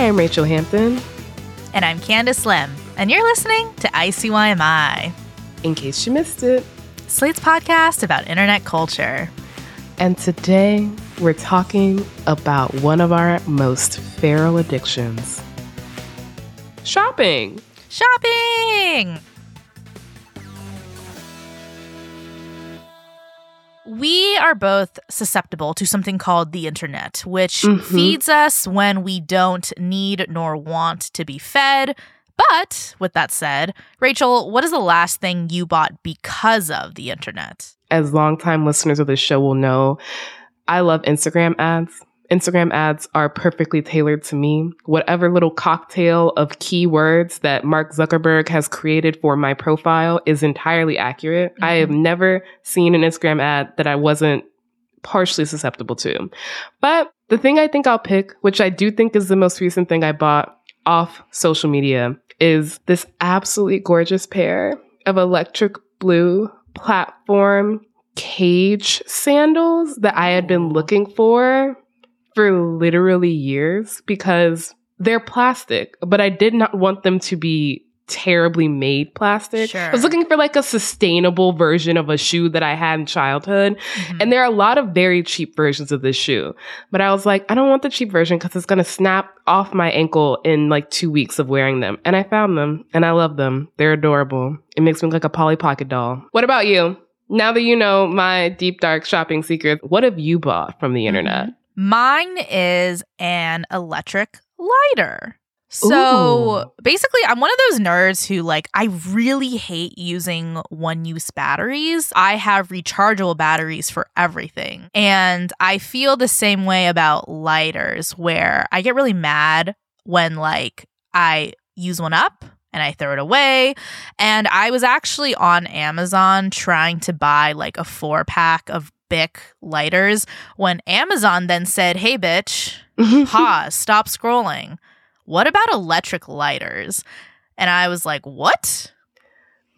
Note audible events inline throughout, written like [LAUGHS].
I'm Rachelle Hampton. And I'm Candice Lim, and you're listening to ICYMI, In case you missed it. Slate's podcast about internet culture. And today we're talking about one of our most feral addictions shopping. Shopping! We are both susceptible to something called the internet, which Mhm. feeds us when we don't need nor want to be fed. But with that said, Rachelle, what is the last thing you bought because of the internet? As longtime listeners of the show will know, I love Instagram ads. Instagram ads are perfectly tailored to me. Whatever little cocktail of keywords that Mark Zuckerberg has created for my profile is entirely accurate. I have mm-hmm. never seen an Instagram ad that I wasn't partially susceptible to. But the thing I think I'll pick, which I do think is the most recent thing I bought off social media, is this absolutely gorgeous pair of electric blue platform cage sandals that I had been looking for for literally years because they're plastic, but I did not want them to be terribly made plastic. I was looking for like a sustainable version of a shoe that I had in childhood. Mhm. And there are a lot of very cheap versions of this shoe. But I was like, I don't want the cheap version because it's going to snap off my ankle in like two weeks of wearing them. And I found them and I love them. They're adorable. It makes me look like a Polly Pocket doll. What about you? Now that you know my deep, dark shopping secrets, what have you bought from the internet? Mine is an electric lighter. So Ooh. basically, I'm one of those nerds who, like, I really hate using one use batteries. I have rechargeable batteries for everything. And I feel the same way about lighters, where I get really mad when, like, I use one up and I throw it away. And I was actually on Amazon trying to buy, like, a four pack of Bic lighters when Amazon then said, Hey, bitch, [LAUGHS] pause, stop scrolling. What about electric lighters? And I was like, What?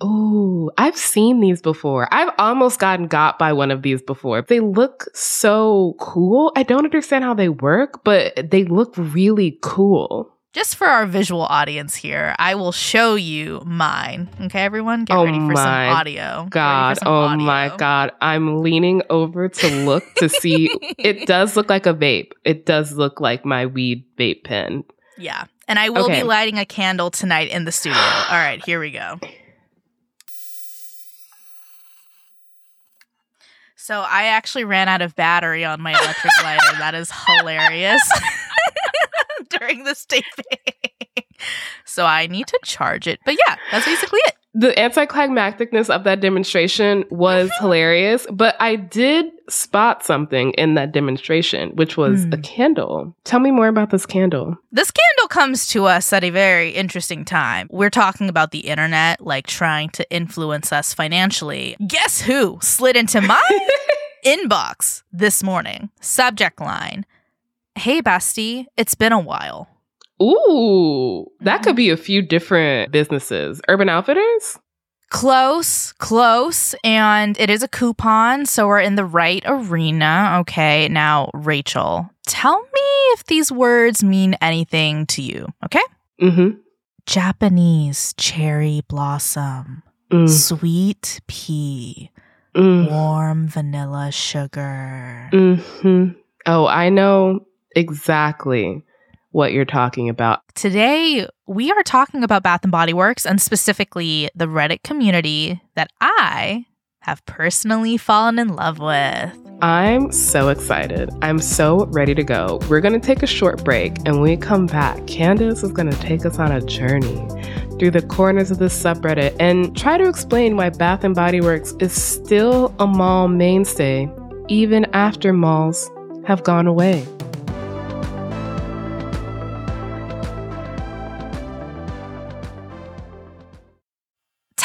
Oh, I've seen these before. I've almost gotten got by one of these before. They look so cool. I don't understand how they work, but they look really cool. Just for our visual audience here, I will show you mine. Okay, everyone? Get Oh ready for some audio. Get ready for God, some oh audio. my God. I'm leaning over to look to see. [LAUGHS] it does look like a vape. It does look like my weed vape pen. Yeah. And I will Okay. be lighting a candle tonight in the studio. [SIGHS] All right, here we go. So I actually ran out of battery on my electric lighter. That is hilarious. [LAUGHS] During this taping. so I need to charge it. But yeah, that's basically it. The anticlimacticness of that demonstration was hilarious, but I did spot something in that demonstration, which was Hmm. a candle. Tell me more about this candle. This candle comes to us at a very interesting time. We're talking about the internet, like trying to influence us financially. Guess who slid into my [LAUGHS] inbox this morning? Subject line Hey, bestie, it's been a while. Ooh, that could be a few different businesses. Urban Outfitters? Close, close. And it is a coupon, so we're in the right arena. Okay, now, Rachelle, tell me if these words mean anything to you, okay? Mm-hmm. Japanese cherry blossom, Mm, sweet pea, mm, warm vanilla sugar. Mm-hmm. Oh, I know exactly what you're talking about. Today, we are talking about Bath and Body Works and specifically the Reddit community that I have personally fallen in love with. I'm so excited. I'm so ready to go. We're going to take a short break, and when we come back, Candice is going to take us on a journey through the corners of this subreddit and try to explain why Bath and Body Works is still a mall mainstay even after malls have gone away.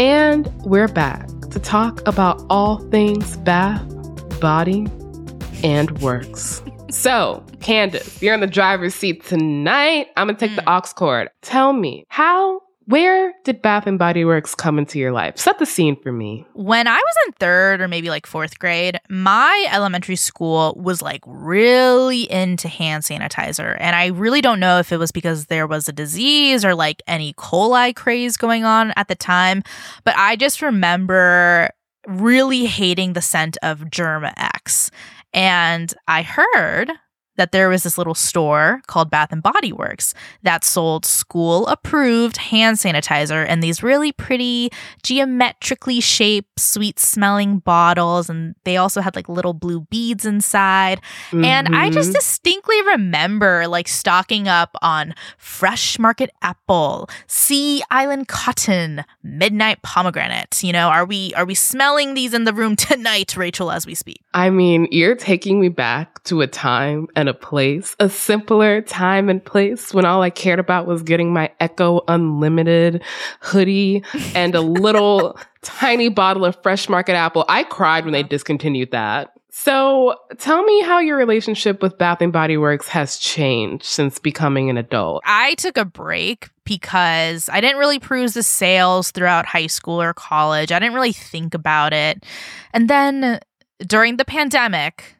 And we're back to talk about all things bath, body, and works. [LAUGHS] So, Candice, you're in the driver's seat tonight. I'm gonna take the mm. aux cord. Tell me, how, where did Bath and Body Works come into your life? Set the scene for me. When I was in third or maybe like fourth grade, my elementary school was like really into hand sanitizer. And I really don't know if it was because there was a disease or like any coli craze going on at the time. But I just remember really hating the scent of Germ X. And I heard that there was this little store called Bath and Body Works that sold school approved hand sanitizer and these really pretty geometrically shaped sweet smelling bottles and they also had like little blue beads inside mm-hmm. and I just distinctly remember like stocking up on fresh market apple, sea island cotton, midnight pomegranate. You know, are we are we smelling these in the room [LAUGHS] tonight, Rachelle, as we speak? I mean, you're taking me back to a time and a place, a simpler time and place when all I cared about was getting my Ecko Unlimited hoodie and a little [LAUGHS] tiny bottle of fresh market apple. I cried when they discontinued that. So tell me how your relationship with Bath and Body Works has changed since becoming an adult. I took a break because I didn't really peruse the sales throughout high school or college. I didn't really think about it. And then during the pandemic,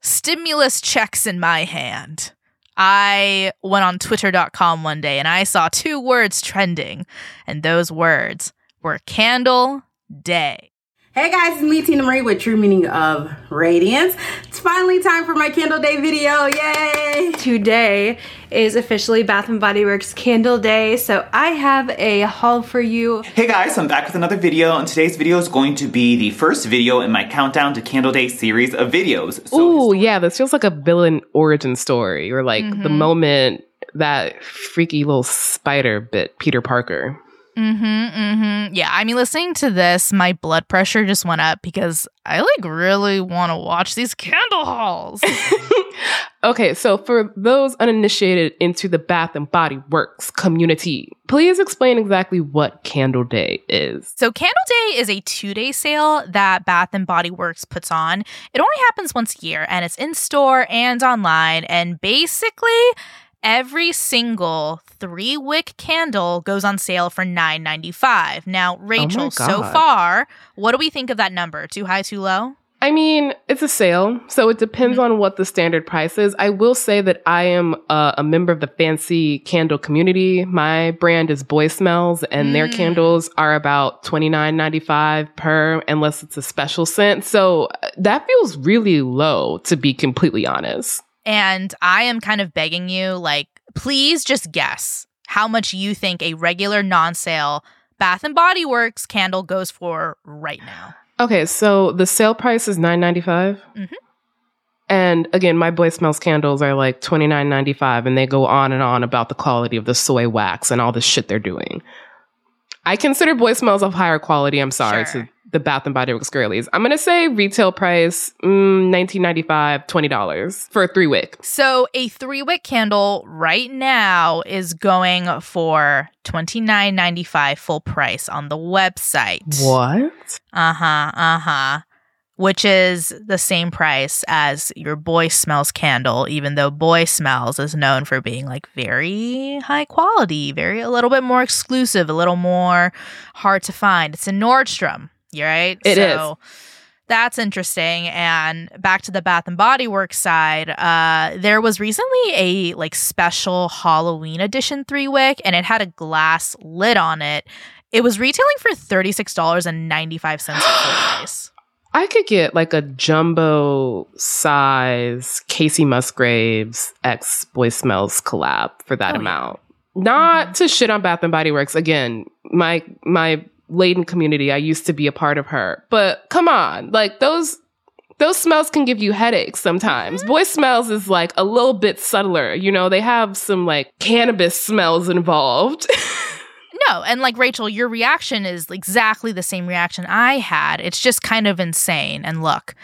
stimulus checks in my hand. I went on twitter.com one day and I saw two words trending, and those words were candle day. Hey guys, it's me Tina Marie with True Meaning of Radiance. It's finally time for my Candle Day video, yay! Today is officially Bath & Body Works Candle Day, so I have a haul for you. Hey guys, I'm back with another video, and today's video is going to be the first video in my Countdown to Candle Day series of videos. So Ooh, yeah, this feels like a villain origin story, or like mm-hmm. the moment that freaky little spider bit Peter Parker. Mm-hmm, mm-hmm. Yeah, I mean, listening to this, my blood pressure just went up because I like really want to watch these candle hauls. [LAUGHS] okay, so for those uninitiated into the Bath and Body Works community, please explain exactly what Candle Day is. So, Candle Day is a two-day sale that Bath and Body Works puts on. It only happens once a year, and it's in store and online, and basically every single three wick candle goes on sale for nine ninety five. Now, oh Rachelle, oh so far, what do we think of that number? Too high, too low? I mean, it's a sale, so it depends mm-hmm. on what the standard price is. I will say that I am uh, a member of the fancy candle community. My brand is Boy Smells, and mm. their candles are about twenty nine ninety five per, unless it's a special scent. So uh, that feels really low, to be completely honest. And I am kind of begging you, like, please just guess how much you think a regular non sale Bath and Body Works candle goes for right now. Okay, so the sale price is nine ninety five. Mm-hmm. And again, my Boy Smells candles are like twenty nine ninety five, and they go on and on about the quality of the soy wax and all the shit they're doing. I consider Boy Smells of higher quality. I'm sorry sure. to the Bath and Body Works girlies. I'm gonna say retail price mm, 19.95, 20 dollars for a three wick. So a three wick candle right now is going for twenty nine ninety five full price on the website. What? Uh huh. Uh huh. Which is the same price as your Boy Smells candle, even though Boy Smells is known for being like very high quality, very a little bit more exclusive, a little more hard to find. It's in Nordstrom, right? It so, That's interesting. And back to the Bath and Body Works side, uh, there was recently a like special Halloween edition three wick, and it had a glass lid on it. It was retailing for thirty six dollars and ninety five cents [GASPS] price. I could get like a jumbo size Kacey Musgraves X Boy Smells collab for that Oh, yeah. amount. Not to shit on Bath and Body Works. Again, my my laden community, I used to be a part of her. But come on, like those those smells can give you headaches sometimes. Mm-hmm. Boy smells is like a little bit subtler. You know, they have some like cannabis smells involved. [LAUGHS] No, and like Rachelle, your reaction is exactly the same reaction I had. It's just kind of insane. And look,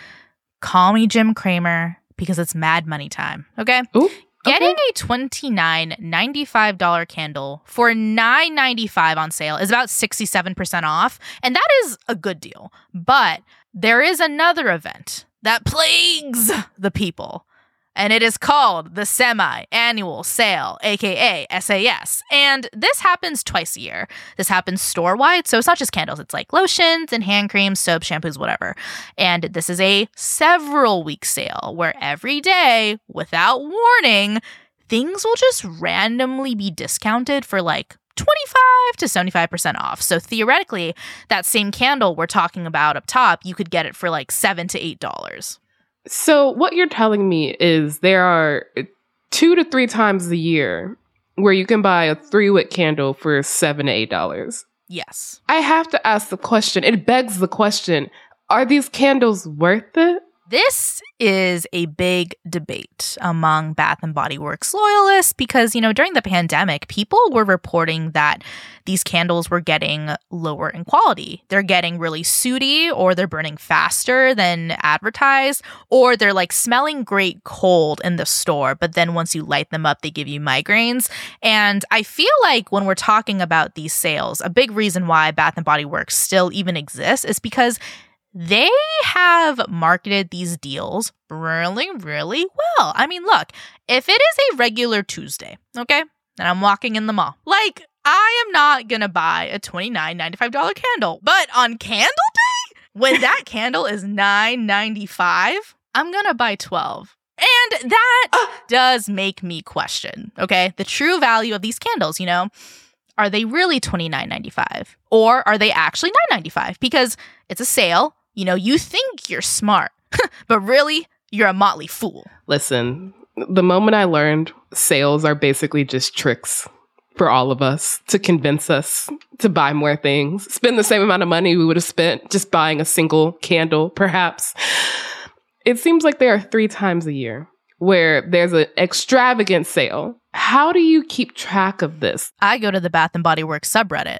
call me Jim Cramer because it's mad money time. Okay? Ooh, Getting a $29.95 candle for $9.95 on sale is about 67% off, and that is a good deal. But there is another event that plagues the people, and it is called the Semi Annual Sale, aka SAS. And this happens twice a year. This happens store wide, so it's not just candles, it's like lotions and hand creams, soap, shampoos, whatever. And this is a several week sale where every day, without warning, things will just randomly be discounted for like 25 to 75% off. So theoretically, that same candle we're talking about up top, you could get it for like 7 to 8 dollars. So what you're telling me is there are two to three times a year where you can buy a three wick candle for seven to eight dollars. Yes. I have to ask the question. It begs the question: Are these candles worth it? This is a big debate among Bath and Body Works loyalists because, you know, during the pandemic, people were reporting that these candles were getting lower in quality. They're getting really sooty or they're burning faster than advertised or they're like smelling great cold in the store, but then once you light them up, they give you migraines. And I feel like when we're talking about these sales, a big reason why Bath and Body Works still even exists is because they have marketed these deals really, really well. I mean, look, if it is a regular Tuesday, okay, and I'm walking in the mall, like, I am not gonna buy a $29.95 candle. But on candle day, when that [LAUGHS] candle is $9.95, I'm gonna buy 12. And [GASPS] that ah! does make me question, okay, the true value of these candles, you know? Are they really $29.95? Or are they actually $9.95? Because it's a sale. You know, you think you're smart, [LAUGHS] but really, you're a motley fool. Listen, the moment I learned sales are basically just tricks for all of us to convince us to buy more things, spend the same amount of money we would have spent just buying a single candle, perhaps. It seems like there are three times a year where there's an extravagant sale. How do you keep track of this? I go to the Bath and Body Works subreddit.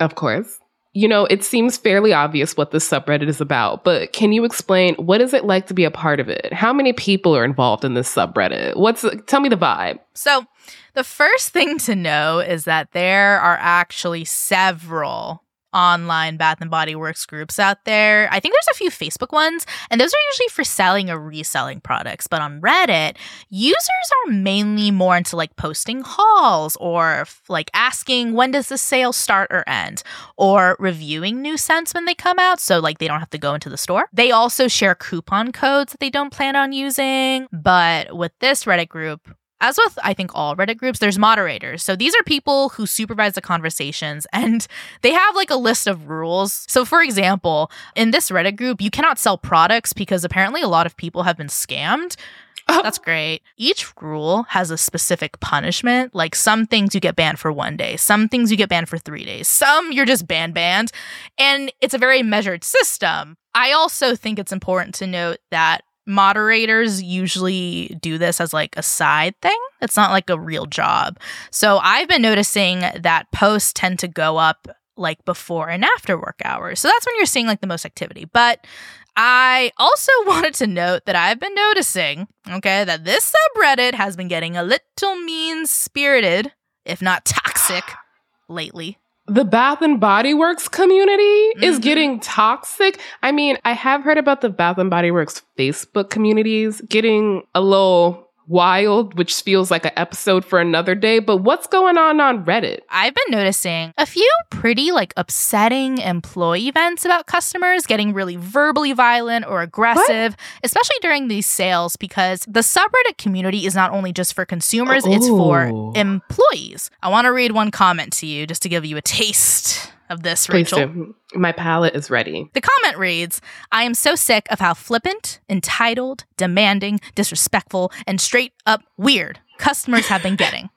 Of course. You know, it seems fairly obvious what this subreddit is about, but can you explain what is it like to be a part of it? How many people are involved in this subreddit? What's tell me the vibe. So, the first thing to know is that there are actually several online Bath and Body Works groups out there. I think there's a few Facebook ones, and those are usually for selling or reselling products. But on Reddit, users are mainly more into like posting hauls or like asking when does the sale start or end, or reviewing new scents when they come out, so like they don't have to go into the store. They also share coupon codes that they don't plan on using. But with this Reddit group, as with I think all Reddit groups, there's moderators. So these are people who supervise the conversations and [LAUGHS] they have like a list of rules. So for example, in this Reddit group, you cannot sell products because apparently a lot of people have been scammed. Oh. That's great. Each rule has a specific punishment. Like some things you get banned for one day, some things you get banned for three days, some you're just banned banned. And it's a very measured system. I also think it's important to note that moderators usually do this as like a side thing. It's not like a real job. So I've been noticing that posts tend to go up like before and after work hours. So that's when you're seeing like the most activity. But I also [LAUGHS] wanted to note that I've been noticing, okay, that this subreddit has been getting a little mean spirited, if not toxic, [GASPS] lately. The Bath and Body Works community is Mhm. getting toxic. I mean, I have heard about the Bath and Body Works Facebook communities getting a little wild, which feels like an episode for another day. But what's going on on Reddit? I've been noticing a few pretty like upsetting employee events about customers getting really verbally violent or aggressive, especially during these sales because the subreddit community is not only just for consumers, it's for Oh. employees. I want to read one comment to you just to give you a taste of this, Please Rachelle. do. My palate is ready. The comment reads I am so sick of how flippant, entitled, demanding, disrespectful, and straight up weird customers have been getting.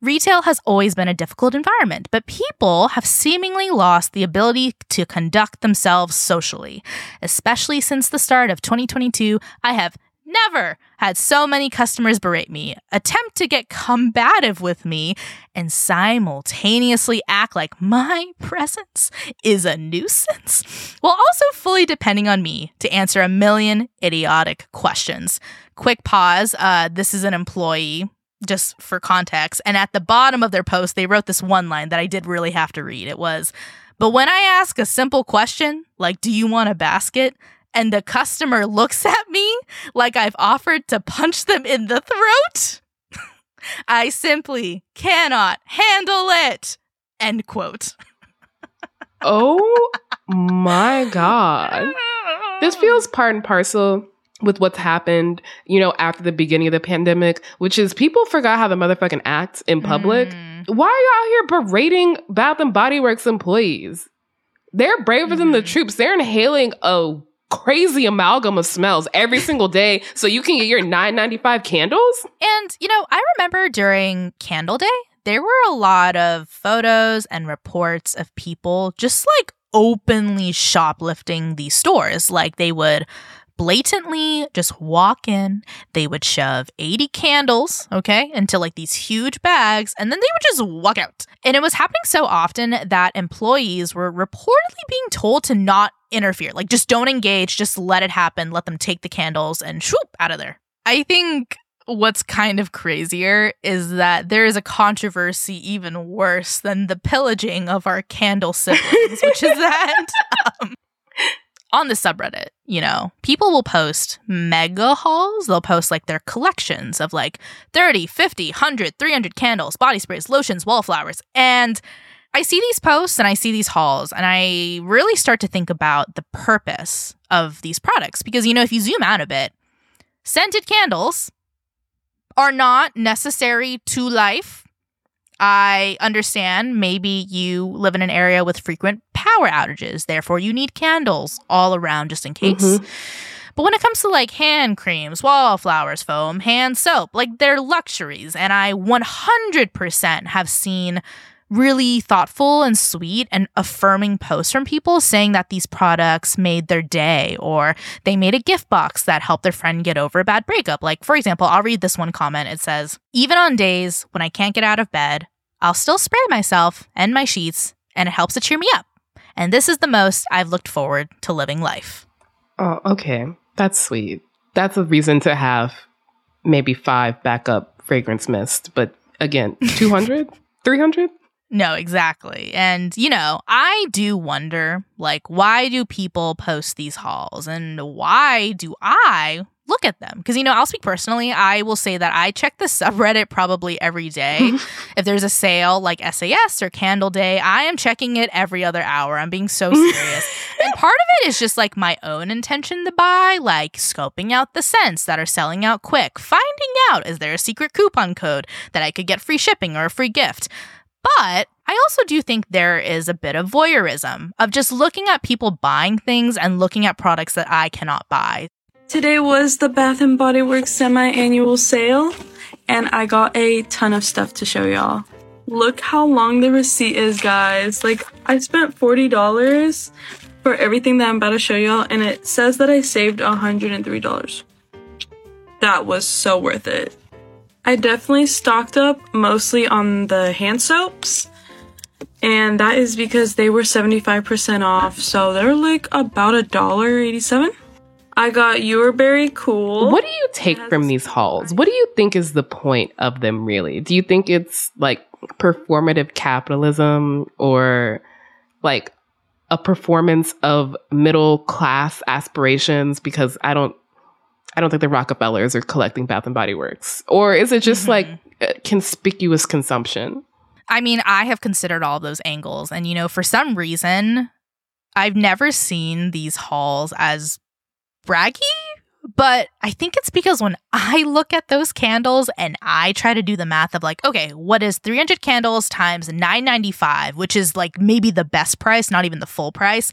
Retail has always been a difficult environment, but people have seemingly lost the ability to conduct themselves socially. Especially since the start of 2022, I have never had so many customers berate me, attempt to get combative with me, and simultaneously act like my [LAUGHS] presence is a nuisance, while also fully depending on me to answer a million idiotic questions. Quick pause. Uh, this is an employee, just for context. And at the bottom of their post, they wrote this one line that I did really have to read. It was, But when I ask a simple question, like, Do you want a basket? And the customer looks at me like I've offered to punch them in the throat, [LAUGHS] I simply cannot handle it. End quote. [LAUGHS] Oh my God. This feels part and parcel with what's happened, you know, after the beginning of the pandemic, which is people forgot how the motherfucking act in public. Mm. Why are y'all here berating Bath and Body Works employees? They're braver than the Mhm. troops. They're inhaling a crazy amalgam of smells every single day so you can get your 9.95 candles. And, you know, I remember during Candle Day, there were a lot of photos and reports of people just like openly shoplifting these stores. Like they would blatantly just walk in, they would shove 80 candles, okay, into like these huge bags, and then they would just walk out. And it was happening so often that employees were reportedly being told to not interfere. Like, just don't engage, just let it happen, let them take the candles and swoop out of there. I think what's kind of crazier is that there is a controversy even worse than the pillaging of our candle siblings, which is that [LAUGHS] um, on the subreddit, you know, people will post mega hauls. They'll post like their collections of like 30, 50, 100, 300 candles, body sprays, lotions, wallflowers. And I see these posts and I see these hauls and I really start to think about the purpose of these products because, you know, if you zoom out a bit, scented candles are not necessary to life. I understand maybe you live in an area with frequent power outages, therefore, you need candles all around just in case. Mhm. But when it comes to like hand creams, wallflowers, foam, hand soap, like they're luxuries. And I 100% have seen really thoughtful and sweet and affirming posts from people saying that these products made their day or they made a gift box that helped their friend get over a bad breakup. Like, for example, I'll read this one comment. It says, Even on days when I can't get out of bed, I'll still spray myself and my sheets, and it helps to cheer me up. And this is the most I've looked forward to living life. Oh, okay. That's sweet. That's a reason to have maybe five backup fragrance mist. But again, [LAUGHS] 200? 300? No, exactly. And, you know, I do wonder, like, why do people post these hauls and why do I look at them? Because, you know, I'll speak personally. I will say that I check the [LAUGHS] subreddit probably every day. [LAUGHS] if there's a sale like SAS or Candle Day, I am checking it every other hour. I'm being so serious. [LAUGHS] and part of it is just like my own intention to buy, like scoping out the scents that are selling out quick, finding out is there a secret coupon code that I could get free shipping or a free gift. But I also do think there is a bit of voyeurism of just looking at people buying things and looking at products that I cannot buy. Today was the Bath and Body Works semi-annual sale, and I got a ton of stuff to show y'all. Look how long the receipt is, guys. Like, I spent $40 for everything that I'm about to show y'all, and it says that I saved $103. That was so worth it. I definitely stocked up mostly on the hand soaps. And that is because they were 75% off. So they're like about a dollar 87. I got You Are Very Cool. What do you take from these hauls? What do you think is the point of them really? Do you think it's like performative capitalism or like a performance of middle class aspirations because I don't I don't think the Rockefellers are collecting Bath and Body Works. Or is it just mm-hmm. like conspicuous consumption? I mean, I have considered all those angles and you know, for some reason I've never seen these hauls as braggy, but I think it's because when I look at those candles and I try to do the math of like, okay, what is 300 candles times 995, which is like maybe the best price, not even the full price,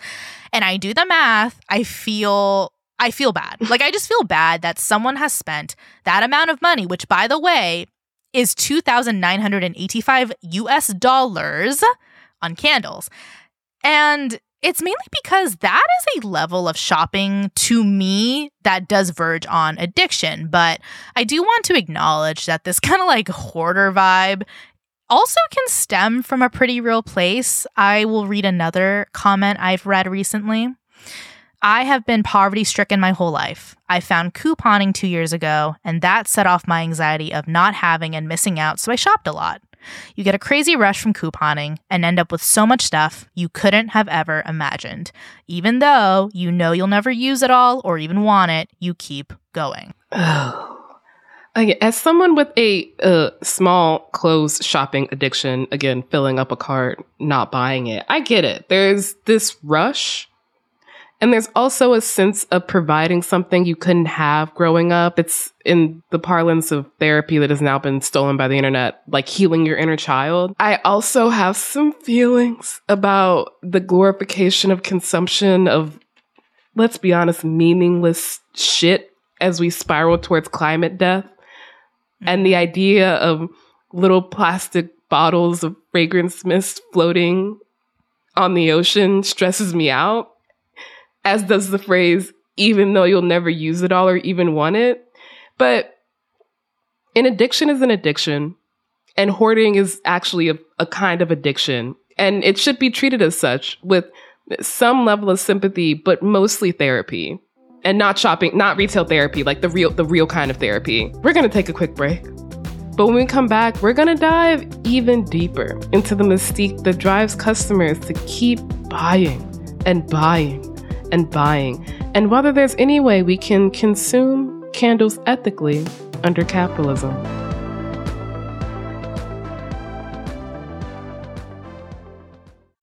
and I do the math, I feel I feel bad. Like I just feel bad that someone has spent that amount of money, which by the way is 2985 US dollars on candles. And it's mainly because that is a level of shopping to me that does verge on addiction. But I do want to acknowledge that this [LAUGHS] kind of like hoarder vibe also can stem from a pretty real place. I will read another comment I've read recently. I have been poverty stricken my whole life. I found couponing two years ago, and that set off my anxiety of not having and missing out, so I shopped a lot. You get a crazy rush from couponing and end up with so much stuff you couldn't have ever imagined. Even though you know you'll never use it all or even want it, you keep going. [SIGHS] As someone with a small clothes shopping addiction, again, filling up a cart, not buying it, I get it. There's this rush and there's also a sense of providing something you couldn't have growing up. It's in the parlance of therapy that has now been stolen by the internet, like healing your inner child. I also have some feelings about the glorification of consumption of, let's be honest, meaningless shit as we spiral towards climate death. Mm-hmm. And the idea of little plastic bottles of fragrance mist floating on the ocean stresses me out as does the phrase, even though you'll never use it all or even want it. But an addiction is an addiction, and hoarding is actually a, a kind of addiction. And it should be treated as such with some level of sympathy, but mostly therapy. And not shopping, not retail therapy, like the real the real kind of therapy. We're gonna take a quick break. But when we come back, we're gonna dive even deeper into the mystique that drives customers to keep buying and buying and buying, and whether there's any way we can consume candles ethically under capitalism.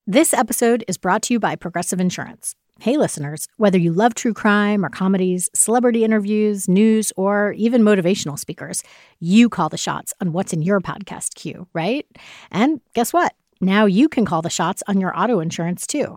This episode is brought to you by Progressive Insurance. Hey, listeners, whether you love true crime or comedies, celebrity interviews, news, or even motivational speakers, you call the shots on what's in your podcast queue, right? And guess what? Now you can call the shots on your auto insurance too.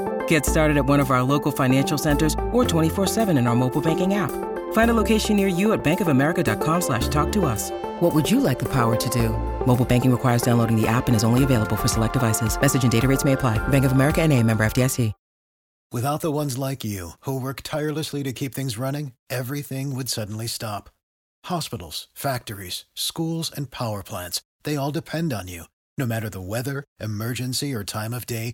Get started at one of our local financial centers or 24-7 in our mobile banking app. Find a location near you at bankofamerica.com slash talk to us. What would you like the power to do? Mobile banking requires downloading the app and is only available for select devices. Message and data rates may apply. Bank of America and a member FDIC. Without the ones like you who work tirelessly to keep things running, everything would suddenly stop. Hospitals, factories, schools, and power plants, they all depend on you. No matter the weather, emergency, or time of day,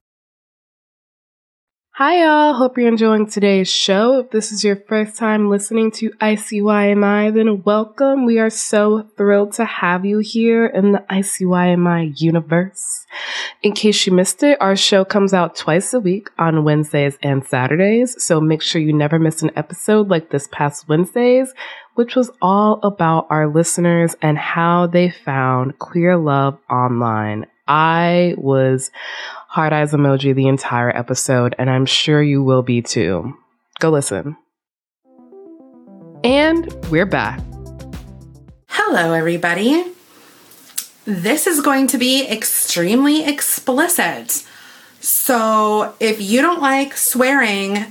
Hi, y'all. Hope you're enjoying today's show. If this is your first time listening to ICYMI, then welcome. We are so thrilled to have you here in the ICYMI universe. In case you missed it, our show comes out twice a week on Wednesdays and Saturdays, so make sure you never miss an episode like this past Wednesdays, which was all about our listeners and how they found queer love online. I was heart eyes emoji the entire episode, and I'm sure you will be too. Go listen. And we're back. Hello, everybody. This is going to be extremely explicit. So, if you don't like swearing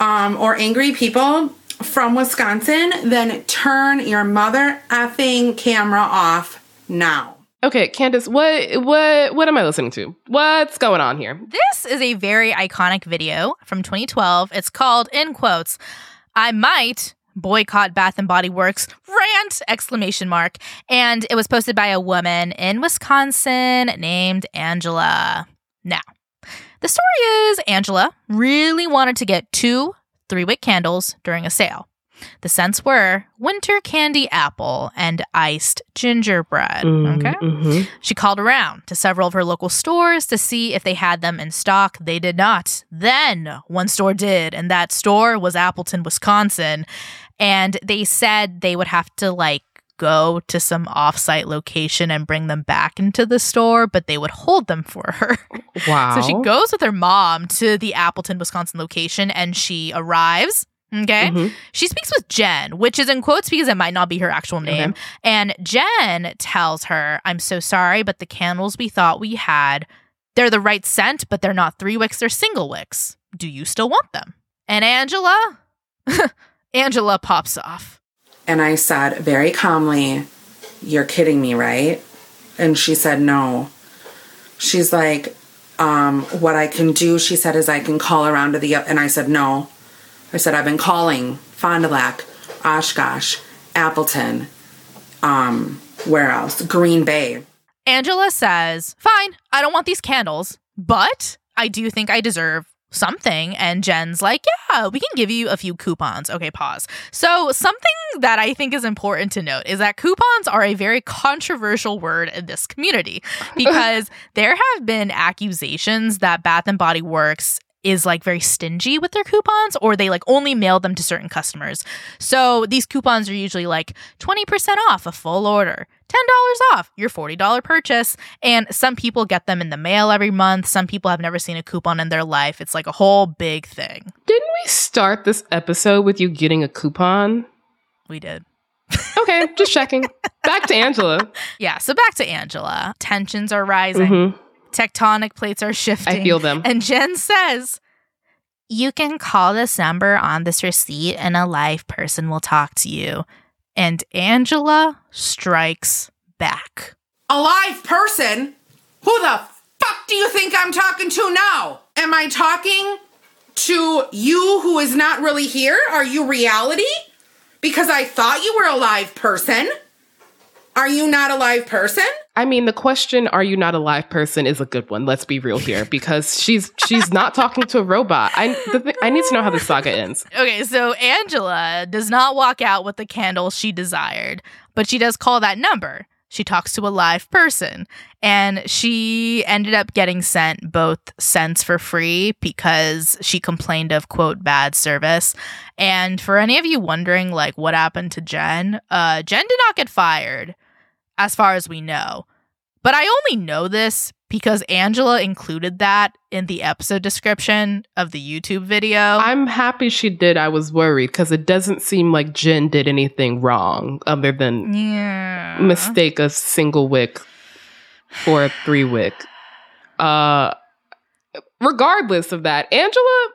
um, or angry people from Wisconsin, then turn your mother effing camera off now. Okay, Candice, what what what am I listening to? What's going on here? This is a very iconic video from 2012. It's called in quotes, I might boycott Bath and Body Works rant exclamation mark and it was posted by a woman in Wisconsin named Angela. Now, the story is Angela really wanted to get two 3-wick candles during a sale. The scents were winter candy apple and iced gingerbread. Mm, okay. mhm. She called around to several of her local stores to see if they had them in stock. They did not. Then one store did, and that store was Appleton, Wisconsin. And they said they would have to like go to some offsite location and bring them back into the store, but they would hold them for her. Wow. [LAUGHS] So she goes with her mom to the Appleton, Wisconsin location and she arrives. Okay. Mhm. She speaks with Jen, which is in quotes because it might not be her actual name. And Jen tells her, I'm so sorry, but the candles we thought we had, they're the right scent, but they're not three wicks, they're single wicks. Do you still want them? And Angela? [LAUGHS] Angela pops off. And I said very calmly, You're kidding me, right? And she said, No. She's like, um, What I can do, she said, is I can call around to the. And I said, No. I said, I've been calling Fond du Lac, Oshkosh, Appleton, um, where else? Green Bay. Angela says, Fine, I don't want these candles, but I do think I deserve something. And Jen's like, Yeah, we can give you a few coupons. Okay, pause. So, something that I think is important to note is that coupons are a very controversial word in this community [LAUGHS] because there have been accusations that Bath and Body Works is like very stingy with their coupons or they like only mail them to certain customers. So these coupons are usually like 20% off a full order, $10 off your $40 purchase. And some people get them in the mail every month. Some people have never seen a coupon in their life. It's like a whole big thing. Didn't we start this episode with you getting a coupon? We did. Okay, just checking. [LAUGHS] Back to Angela. Yeah, so back to Angela. Tensions are rising. Mhm. Tectonic plates are shifting. I feel them. And Jen says, You can call this number on this receipt and a live person will talk to you. And Angela strikes back. A live person? Who the fuck do you think I'm talking to now? Am I talking to you who is not really here? Are you reality? Because I thought you were a live person. Are you not a live person? I mean, the question "Are you not a live person?" is a good one. Let's be real here, because [LAUGHS] she's she's not talking to a robot. I the thi- I need to know how this saga ends. Okay, so Angela does not walk out with the candle she desired, but she does call that number. She talks to a live person, and she ended up getting sent both scents for free because she complained of quote bad service. And for any of you wondering, like what happened to Jen, uh, Jen did not get fired, as far as we know. But I only know this because Angela included that in the episode description of the YouTube video. I'm happy she did. I was worried because it doesn't seem like Jen did anything wrong other than yeah. mistake a single wick for a three wick. Uh, regardless of that, Angela,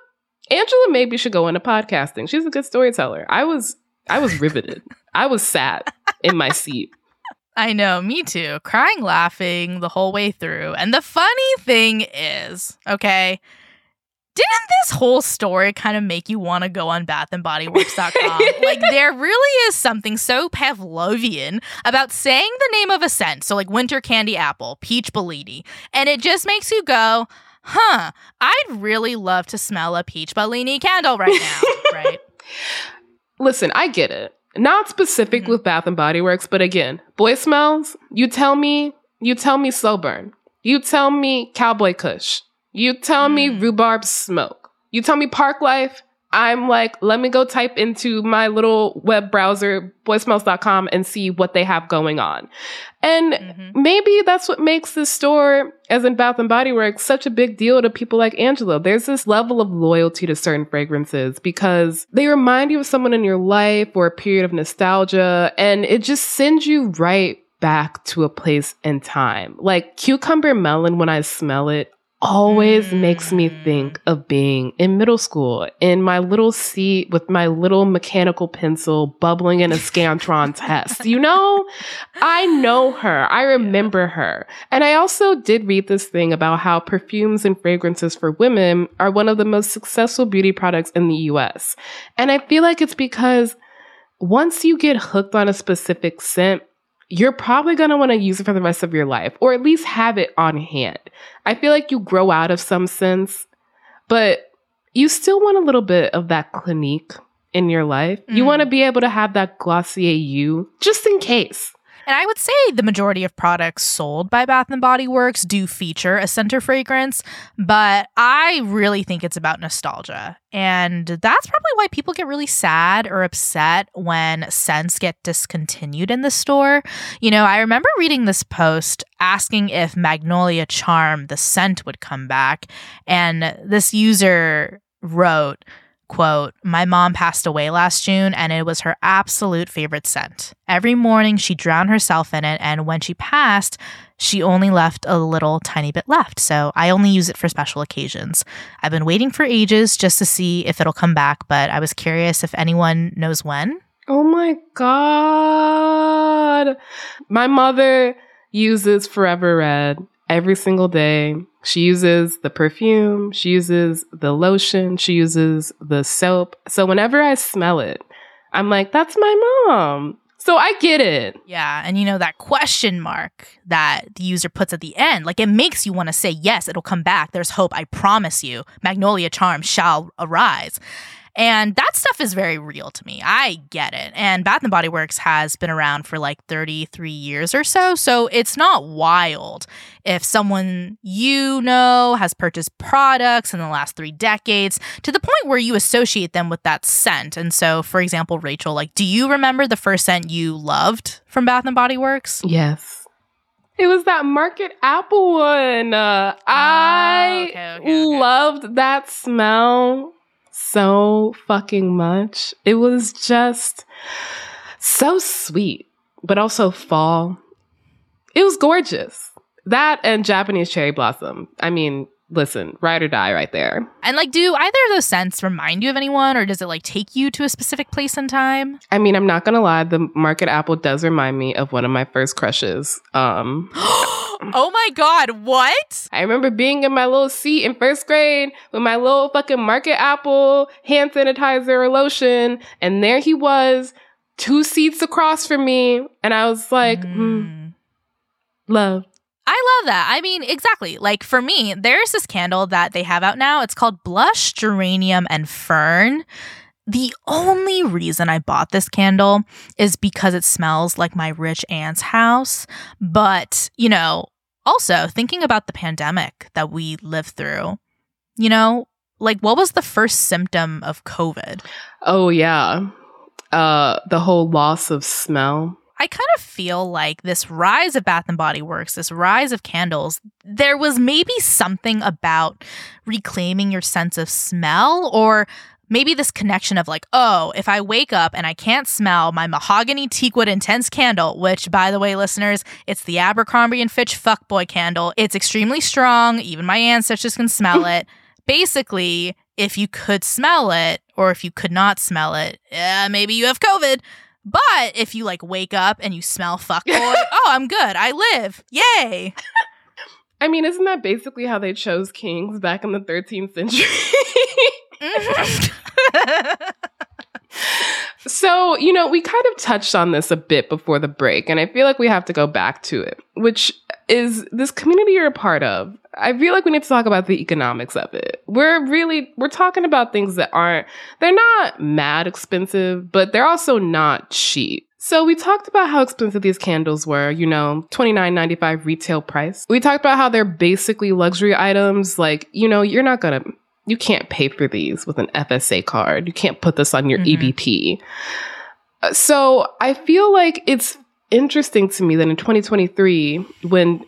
Angela maybe should go into podcasting. She's a good storyteller. I was, I was riveted. I was sat in my seat. I know, me too. Crying, laughing the whole way through. And the funny thing is, okay, didn't this whole story kind of make you want to go on bathandbodyworks.com? [LAUGHS] like, there really is something so Pavlovian about saying the name of a scent. So, like, winter candy apple, peach Bellini. And it just makes you go, huh, I'd really love to smell a peach Bellini candle right now, [LAUGHS] right? Listen, I get it. Not specific Mm-hmm. with Bath and Body Works, but again, boy smells. You tell me, you tell me slow burn. You tell me cowboy kush. You tell me Mm. rhubarb smoke. You tell me park life. I'm like, let me go type into my little web browser, boysmells.com, and see what they have going on. And Mm-hmm. maybe that's what makes this store, as in Bath and Body Works, such a big deal to people like Angela. There's this level of loyalty to certain fragrances because they remind you of someone in your life or a period of nostalgia, and it just sends you right back to a place and time. Like cucumber melon, when I smell it, always makes me mm. think of being in middle school in my little seat with my little mechanical pencil bubbling in a Scantron [LAUGHS] test. You know, I know her. I remember her. And I also did read this thing about how perfumes and fragrances for women are one of the most successful beauty products in the US. And I feel like it's because once you get hooked on a specific scent, you're probably going to want to use it for the rest of your life or at least have it on hand. I feel like you grow out of some scents, but you still want a little bit of that Clinique in your life. You mm. want to be able to have that Glossier you just in case. And I would say the majority of products sold by Bath and Body Works do feature a center fragrance, but I really think it's about nostalgia. And that's probably why people get really sad or upset when scents get discontinued in the store. You know, I remember reading this post asking if Magnolia Charm, the scent, would come back. And this user wrote, quote my mom passed away last june and it was her absolute favorite scent every morning she drowned herself in it and when she passed she only left a little tiny bit left so i only use it for special occasions i've been waiting for ages just to see if it'll come back but i was curious if anyone knows when Oh my God. My mother uses Forever Red every single day. She uses the perfume, she uses the lotion, she uses the soap. So whenever I smell it, I'm like, that's my mom. So I get it. Yeah, and you know that question mark that the user puts at the end, like it makes you want to say yes, it'll come back. There's hope, I promise you. Magnolia charm shall arise. And that stuff is very real to me. I get it. And Bath and Body Works has been around for like 33 years or so, so it's not wild if someone you know has purchased products in the last 3 decades to the point where you associate them with that scent. And so, for example, Rachelle, like do you remember the first scent you loved from Bath and Body Works? Yes. It was that Market Apple one. Uh, I okay, okay, okay. loved that smell so fucking much. It was just so sweet, but also fall. It was gorgeous. That and Japanese cherry blossom. I mean, listen, ride or die right there. And like, do either of those scents remind you of anyone, or does it like take you to a specific place and time? I mean, I'm not gonna lie, the Market Apple does remind me of one of my first crushes. Um [GASPS] oh my god, what? I remember being in my little seat in first grade with my little fucking Market Apple hand sanitizer or lotion, and there he was, two seats across from me, and I was like, hmm, love. I love that. I mean, exactly. Like for me, there's this candle that they have out now. It's called Blush, Geranium, and Fern. The only reason I bought this candle is because it smells like my rich aunt's house. But, you know, also thinking about the pandemic that we lived through, you know, like what was the first symptom of COVID? Oh yeah. Uh the whole loss of smell. I kind of feel like this rise of Bath and Body Works, this rise of candles, there was maybe something about reclaiming your sense of smell or maybe this connection of like, oh, if I wake up and I can't smell my mahogany teakwood intense candle, which by the way, listeners, it's the Abercrombie and Fitch fuckboy candle. It's extremely strong. Even my ancestors can smell [LAUGHS] it. Basically, if you could smell it or if you could not smell it, yeah, maybe you have COVID. But if you like wake up and you smell fuckboy, [LAUGHS] oh, I'm good. I live. Yay. I mean, isn't that basically how they chose kings back in the 13th century? Mm-hmm. so, you know, we kind of touched on this a bit before the break, and I feel like we have to go back to it, which is this community you're a part of. I feel like we need to talk about the economics of it. We're really we're talking about things that aren't they're not mad expensive, but they're also not cheap. So we talked about how expensive these candles were, you know, $29.95 retail price. We talked about how they're basically luxury items like, you know, you're not going to you can't pay for these with an FSA card. You can't put this on your mm-hmm. EBT. Uh, so I feel like it's interesting to me that in 2023, when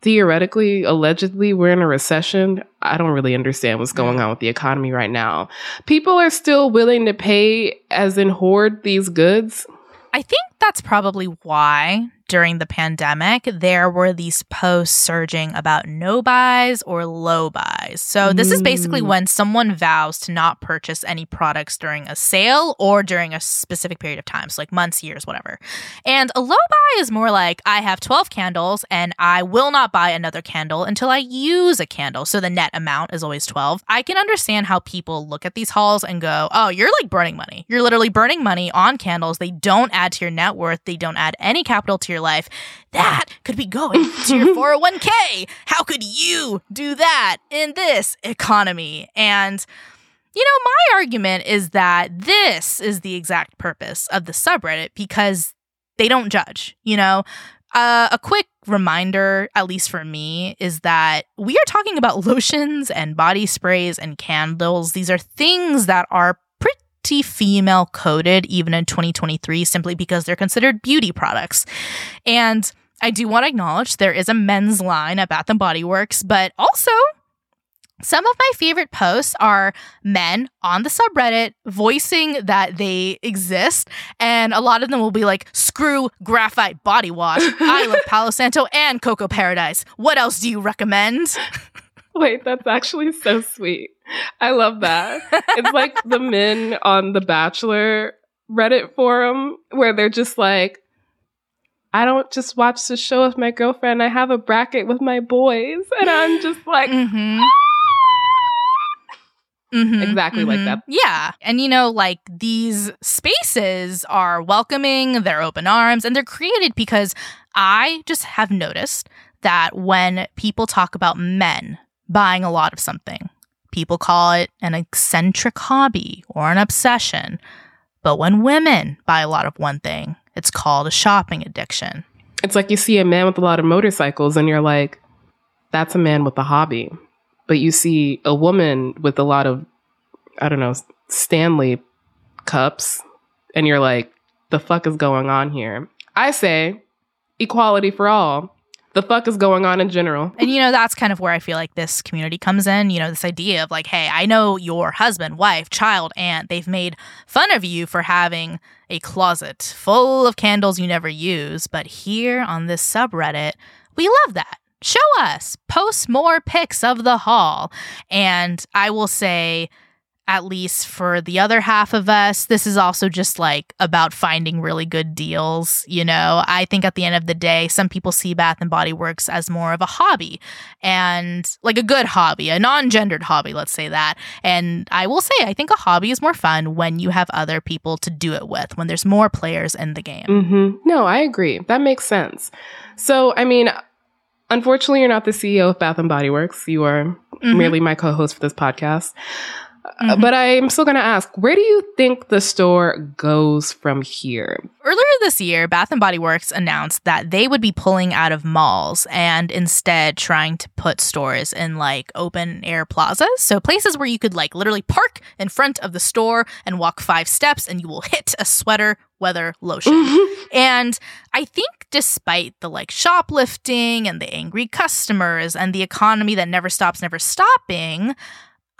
theoretically, allegedly, we're in a recession, I don't really understand what's going on with the economy right now. People are still willing to pay, as in hoard these goods. I think that's probably why during the pandemic, there were these posts surging about no buys or low buys. So, this is basically mm. when someone vows to not purchase any products during a sale or during a specific period of time, so like months, years, whatever. And a low buy is more like I have 12 candles and I will not buy another candle until I use a candle. So, the net amount is always 12. I can understand how people look at these hauls and go, oh, you're like burning money. You're literally burning money on candles. They don't add to your net worth, they don't add any capital to your life. That could be going to your [LAUGHS] 401k. How could you do that in this economy? And you know, my argument is that this is the exact purpose of the subreddit because they don't judge. You know, uh, a quick reminder, at least for me, is that we are talking about lotions and body sprays and candles. These are things that are female coded even in 2023 simply because they're considered beauty products. And I do want to acknowledge there is a men's line at Bath and Body Works, but also some of my favorite posts are men on the subreddit voicing that they exist, and a lot of them will be like, screw graphite body wash. I love [LAUGHS] Palo Santo and Cocoa Paradise. What else do you recommend? [LAUGHS] [LAUGHS] Wait, that's actually so sweet. I love that. it's like the [LAUGHS] men on the Bachelor Reddit forum where they're just like, I don't just watch the show with my girlfriend. I have a bracket with my boys. And I'm just like, mm-hmm. Mm-hmm, exactly mm-hmm. like that. Yeah. And you know, like these spaces are welcoming, they're open arms, and they're created because I just have noticed that when people talk about men buying a lot of something. People call it an eccentric hobby or an obsession. But when women buy a lot of one thing, it's called a shopping addiction. It's like you see a man with a lot of motorcycles and you're like, that's a man with a hobby. But you see a woman with a lot of, I don't know, Stanley cups and you're like, the fuck is going on here? I say equality for all the fuck is going on in general. And you know, that's kind of where I feel like this community comes in. You know, this idea of like, hey, I know your husband, wife, child, aunt, they've made fun of you for having a closet full of candles you never use. But here on this subreddit, we love that. Show us, post more pics of the haul. And I will say, at least for the other half of us, this is also just like about finding really good deals. You know, I think at the end of the day, some people see Bath and Body Works as more of a hobby and like a good hobby, a non gendered hobby, let's say that. And I will say, I think a hobby is more fun when you have other people to do it with, when there's more players in the game. Mm-hmm. No, I agree. That makes sense. So, I mean, unfortunately, you're not the CEO of Bath and Body Works. You are mm-hmm. merely my co host for this podcast. Mm-hmm. But I'm still going to ask, where do you think the store goes from here? Earlier this year, Bath and Body Works announced that they would be pulling out of malls and instead trying to put stores in like open air plazas. So places where you could like literally park in front of the store and walk 5 steps and you will hit a sweater weather lotion. Mm-hmm. [LAUGHS] And I think despite the like shoplifting and the angry customers and the economy that never stops never stopping,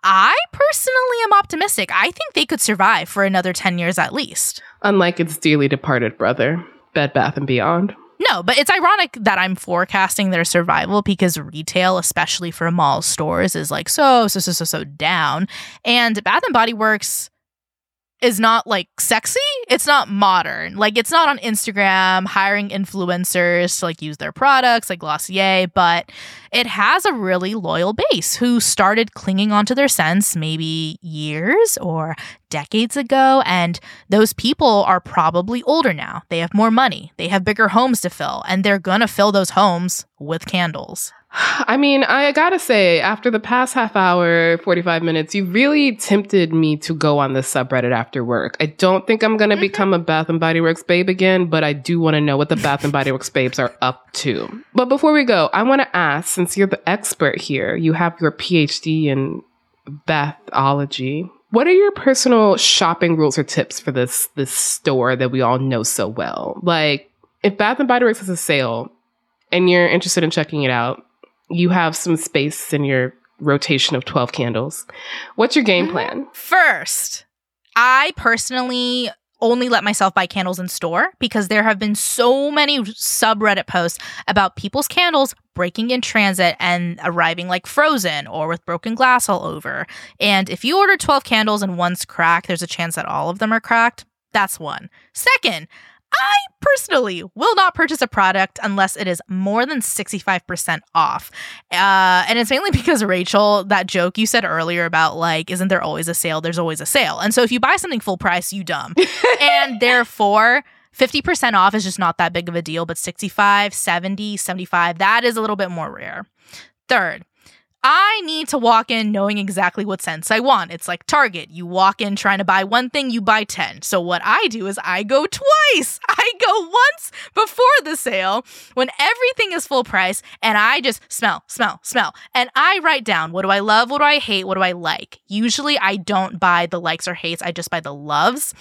I personally am optimistic. I think they could survive for another 10 years at least. Unlike its dearly departed brother, Bed Bath and Beyond. No, but it's ironic that I'm forecasting their survival because retail, especially for mall stores, is like so, so, so, so, so down. And Bath and Body Works is not like sexy. It's not modern. Like it's not on Instagram hiring influencers to like use their products like Glossier, but it has a really loyal base who started clinging onto their scents maybe years or decades ago. And those people are probably older now. They have more money, they have bigger homes to fill, and they're gonna fill those homes with candles. I mean, I gotta say, after the past half hour, 45 minutes, you really tempted me to go on this subreddit after work. I don't think I'm gonna mm-hmm. become a Bath and Body Works babe again, but I do wanna know what the Bath and Body Works babes are up to. But before we go, I wanna ask since you're the expert here, you have your PhD in bathology. What are your personal shopping rules or tips for this this store that we all know so well? Like, if Bath and Body Works has a sale and you're interested in checking it out, you have some space in your rotation of 12 candles. What's your game mm-hmm. plan? First, I personally only let myself buy candles in store because there have been so many subreddit posts about people's candles breaking in transit and arriving like frozen or with broken glass all over. And if you order 12 candles and one's cracked, there's a chance that all of them are cracked. That's one. Second, I personally will not purchase a product unless it is more than 65% off. Uh, and it's mainly [LAUGHS] because, Rachelle, that joke you said earlier about like, isn't there always a sale? There's always a sale. And so if you buy something full price, you dumb. [LAUGHS] and therefore, 50% off is just not that big of a deal, but 65, 70, 75, that is a little bit more rare. Third, I need to walk in knowing exactly what scents I want. It's like Target. You walk in trying to buy one thing, you buy 10. So what I do is I go twice. [LAUGHS] I go once before the sale when everything is full price and I just smell, smell, smell. And I write down what do I love, what do I hate, what do I like. Usually I don't buy the likes or hates, I just buy the loves.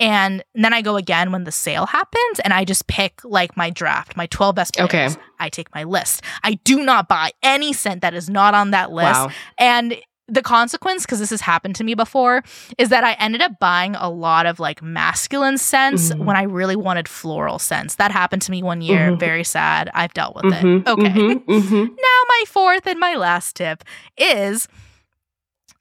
And then I go again when the sale happens and I just pick like my draft, my 12 best picks. Okay. I take my list. I do not buy any scent that is not on that list. Wow. And the consequence, because this has happened to me before, is that I ended up buying a lot of like masculine scents mm-hmm. when I really wanted floral scents. That happened to me one year. Mm-hmm. Very sad. I've dealt with mm-hmm. it. Okay. Mm-hmm. Mm-hmm. [LAUGHS] now, my fourth and my last tip is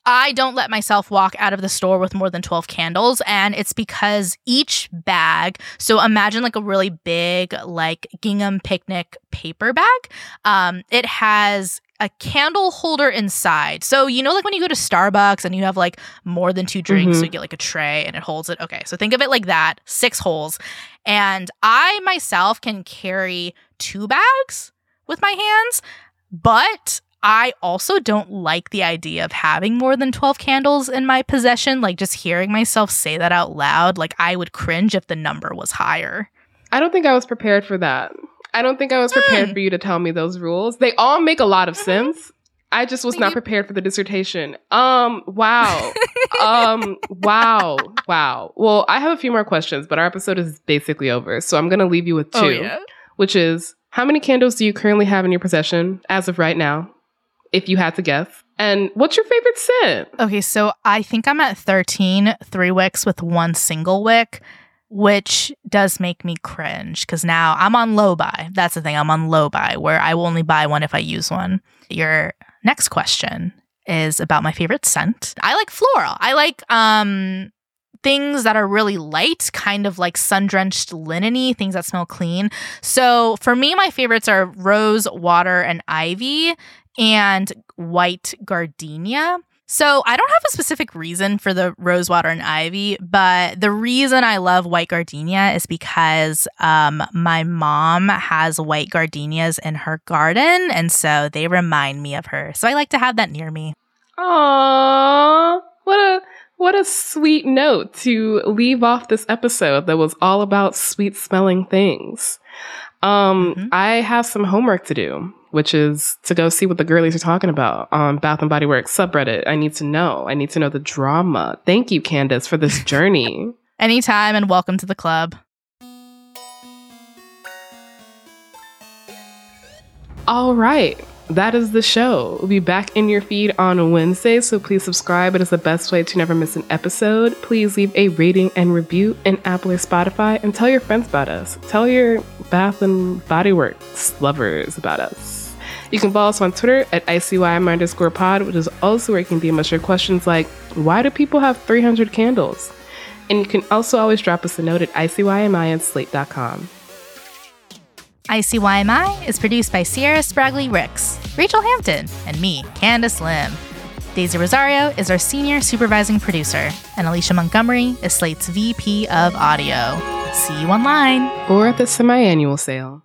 I don't let myself walk out of the store with more than 12 candles. And it's because each bag, so imagine like a really big, like gingham picnic paper bag, um, it has a candle holder inside. So, you know, like when you go to Starbucks and you have like more than two drinks, mm-hmm. so you get like a tray and it holds it. Okay. So think of it like that six holes. And I myself can carry two bags with my hands, but I also don't like the idea of having more than 12 candles in my possession. Like just hearing myself say that out loud, like I would cringe if the number was higher. I don't think I was prepared for that. I don't think I was prepared mm. for you to tell me those rules. They all make a lot of mm-hmm. sense. I just was not prepared for the dissertation. Um, wow. [LAUGHS] um, wow. Wow. Well, I have a few more questions, but our episode is basically over. So I'm going to leave you with oh, two, oh, yeah? which is how many candles do you currently have in your possession as of right now? If you had to guess. And what's your favorite scent? Okay, so I think I'm at 13, three wicks with one single wick, which does make me cringe because now I'm on low buy. That's the thing, I'm on low buy where I will only buy one if I use one. Your next question is about my favorite scent. I like floral. I like um things that are really light, kind of like sun drenched lineny, things that smell clean. So for me, my favorites are rose, water, and ivy and white gardenia. So I don't have a specific reason for the rosewater and ivy, but the reason I love white gardenia is because um, my mom has white gardenias in her garden, and so they remind me of her. So I like to have that near me. Aww, what a what a sweet note to leave off this episode that was all about sweet smelling things. Um, mm-hmm. I have some homework to do which is to go see what the girlies are talking about on Bath and Body Works subreddit. I need to know. I need to know the drama. Thank you, Candice, for this journey. [LAUGHS] Anytime and welcome to the club. All right. That is the show. We'll be back in your feed on Wednesday, so please subscribe. It is the best way to never miss an episode. Please leave a rating and review in Apple or Spotify and tell your friends about us. Tell your Bath and Body Works lovers about us. You can follow us on Twitter at ICYMI underscore pod, which is also where you can DM us your questions like, why do people have 300 candles? And you can also always drop us a note at ICYMI at slate.com. ICYMI is produced by Sierra Spragley Ricks, Rachelle Hampton, and me, Candice Lim. Daisy Rosario is our senior supervising producer, and Alicia Montgomery is Slate's VP of Audio. See you online or at the semi annual sale.